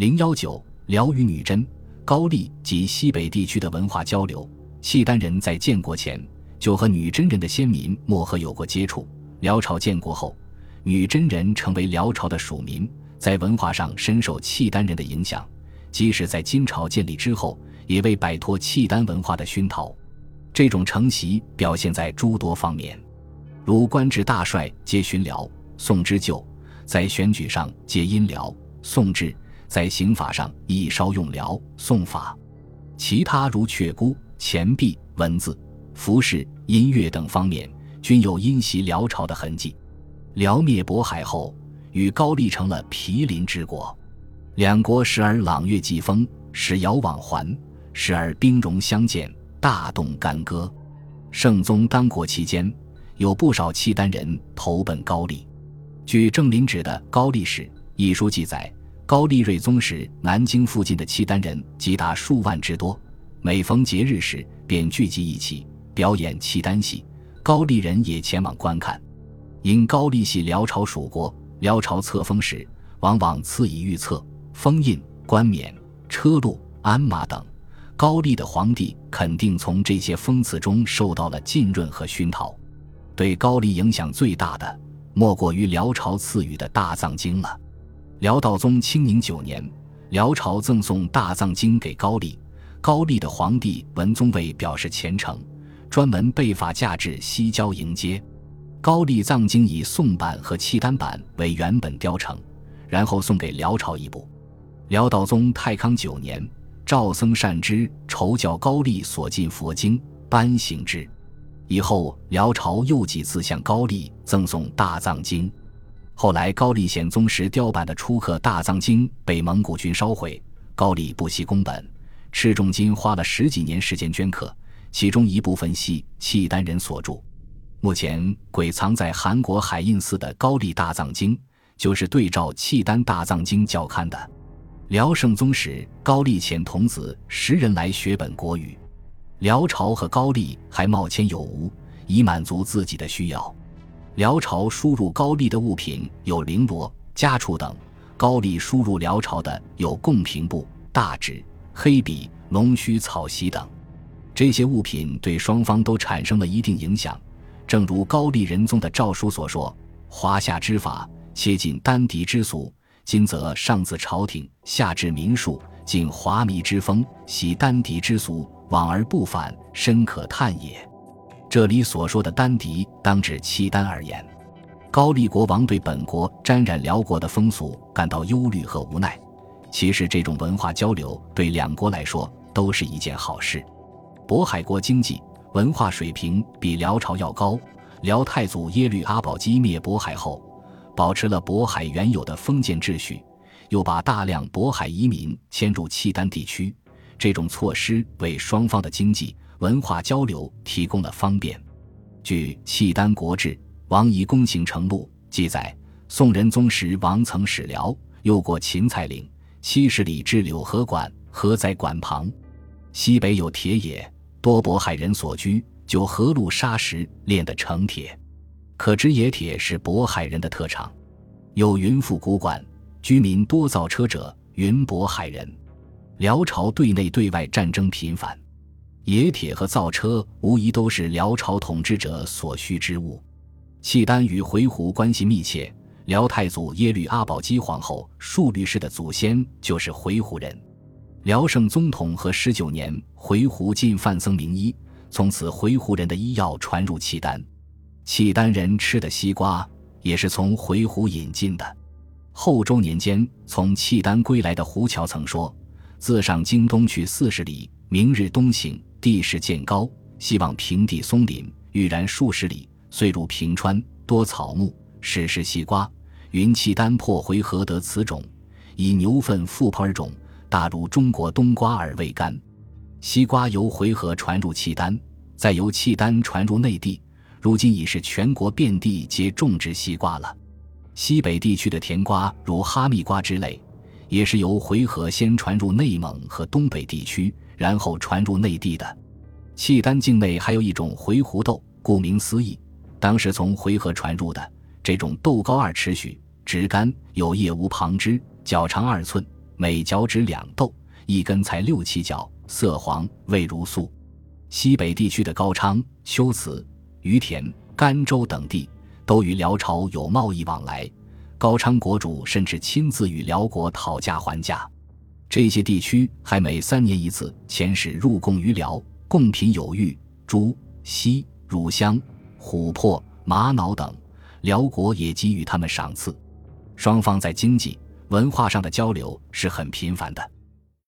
零幺九，辽与女真、高丽及西北地区的文化交流。契丹人在建国前就和女真人的先民漠河有过接触。辽朝建国后，女真人成为辽朝的属民，在文化上深受契丹人的影响。即使在金朝建立之后，也未摆脱契丹文化的熏陶。这种承袭表现在诸多方面，如官至大帅皆寻辽，宋之旧；在选举上皆因辽，宋制；在刑法上亦稍用辽，宋法。其他如阙孤。钱币、文字、服饰、音乐等方面均有因袭辽朝的痕迹。辽灭渤海后，与高丽成了毗邻之国，两国时而朗月季风，时遥往还，时而兵戎相见，大动干戈。圣宗当国期间，有不少契丹人投奔高丽。据郑林指的《高丽史》一书记载，高丽睿宗时，南京附近的契丹人即达数万之多。每逢节日时，便聚集一起表演契丹戏，高丽人也前往观看。因高丽系辽朝属国，辽朝册封时往往赐以御册、封印、冠冕、车路、鞍马等。高丽的皇帝肯定从这些封赐中受到了浸润和熏陶。对高丽影响最大的，莫过于辽朝赐予的大藏经了。辽道宗清宁九年，辽朝赠送大藏经给高丽。高丽的皇帝文宗为表示虔诚，专门备法驾至西郊迎接。高丽藏经以宋版和契丹版为原本雕成，然后送给辽朝一部。辽道宗太康九年，赵僧善之筹教高丽所进佛经，颁行之。以后辽朝又几次向高丽赠送大藏经。后来高丽显宗时雕版的初刻大藏经被蒙古军烧毁，高丽不惜工本。赤重金花了十几年时间镌刻，其中一部分系契丹人所著。目前鬼藏在韩国海印寺的高丽大藏经，就是对照契丹大藏经校勘的。辽圣宗时，高丽遣童子十人来学本国语。辽朝和高丽还冒签有无，以满足自己的需要。辽朝输入高丽的物品有绫罗、家畜等，高丽输入辽朝的有贡品布、大纸。黑笔、龙须草席等，这些物品对双方都产生了一定影响。正如高丽仁宗的诏书所说：“华夏之法，切尽丹狄之俗；今则上自朝廷，下至民庶，尽华靡之风，习丹狄之俗，往而不返，深可叹也。”这里所说的丹迪，当指契丹而言。高丽国王对本国沾染辽国的风俗感到忧虑和无奈。其实，这种文化交流对两国来说都是一件好事。渤海国经济文化水平比辽朝要高。辽太祖耶律阿保机灭渤海后，保持了渤海原有的封建秩序，又把大量渤海移民迁入契丹地区。这种措施为双方的经济文化交流提供了方便。据《契丹国志·王夷公行程录》记载，宋仁宗时，王曾使辽，又过芹菜岭。七十里至柳河馆，河在馆旁，西北有铁冶，多渤海人所居，就河路沙石炼得成铁，可知冶铁是渤海人的特长。有云富古馆，居民多造车者，云渤海人。辽朝对内对外战争频繁，冶铁和造车无疑都是辽朝统治者所需之物。契丹与回鹘关系密切。辽太祖耶律阿保机皇后述律氏的祖先就是回鹘人。辽圣宗统和十九年，回鹘进范僧名医，从此回鹘人的医药传入契丹。契丹人吃的西瓜也是从回鹘引进的。后周年间，从契丹归来的胡乔曾说：“自上京东去四十里，明日东行，地势渐高，希望平地松林，欲然数十里，遂入平川，多草木，始是西瓜。”云契丹破回纥得此种，以牛粪覆泡而种，大入中国冬瓜而未干。西瓜由回纥传入契丹，再由契丹传入内地，如今已是全国遍地皆种植西瓜了。西北地区的甜瓜，如哈密瓜之类，也是由回纥先传入内蒙和东北地区，然后传入内地的。契丹境内还有一种回鹘豆，顾名思义，当时从回纥传入的。这种豆高二尺许，直干，有叶无旁枝，脚长二寸，每脚趾两豆，一根才六七角，色黄，味如素。西北地区的高昌、龟兹、于田、甘州等地都与辽朝有贸易往来，高昌国主甚至亲自与辽国讨价还价。这些地区还每三年一次遣使入贡于辽，贡品有玉、珠、锡、乳香、琥珀、玛瑙等，辽国也给予他们赏赐。双方在经济、文化上的交流是很频繁的。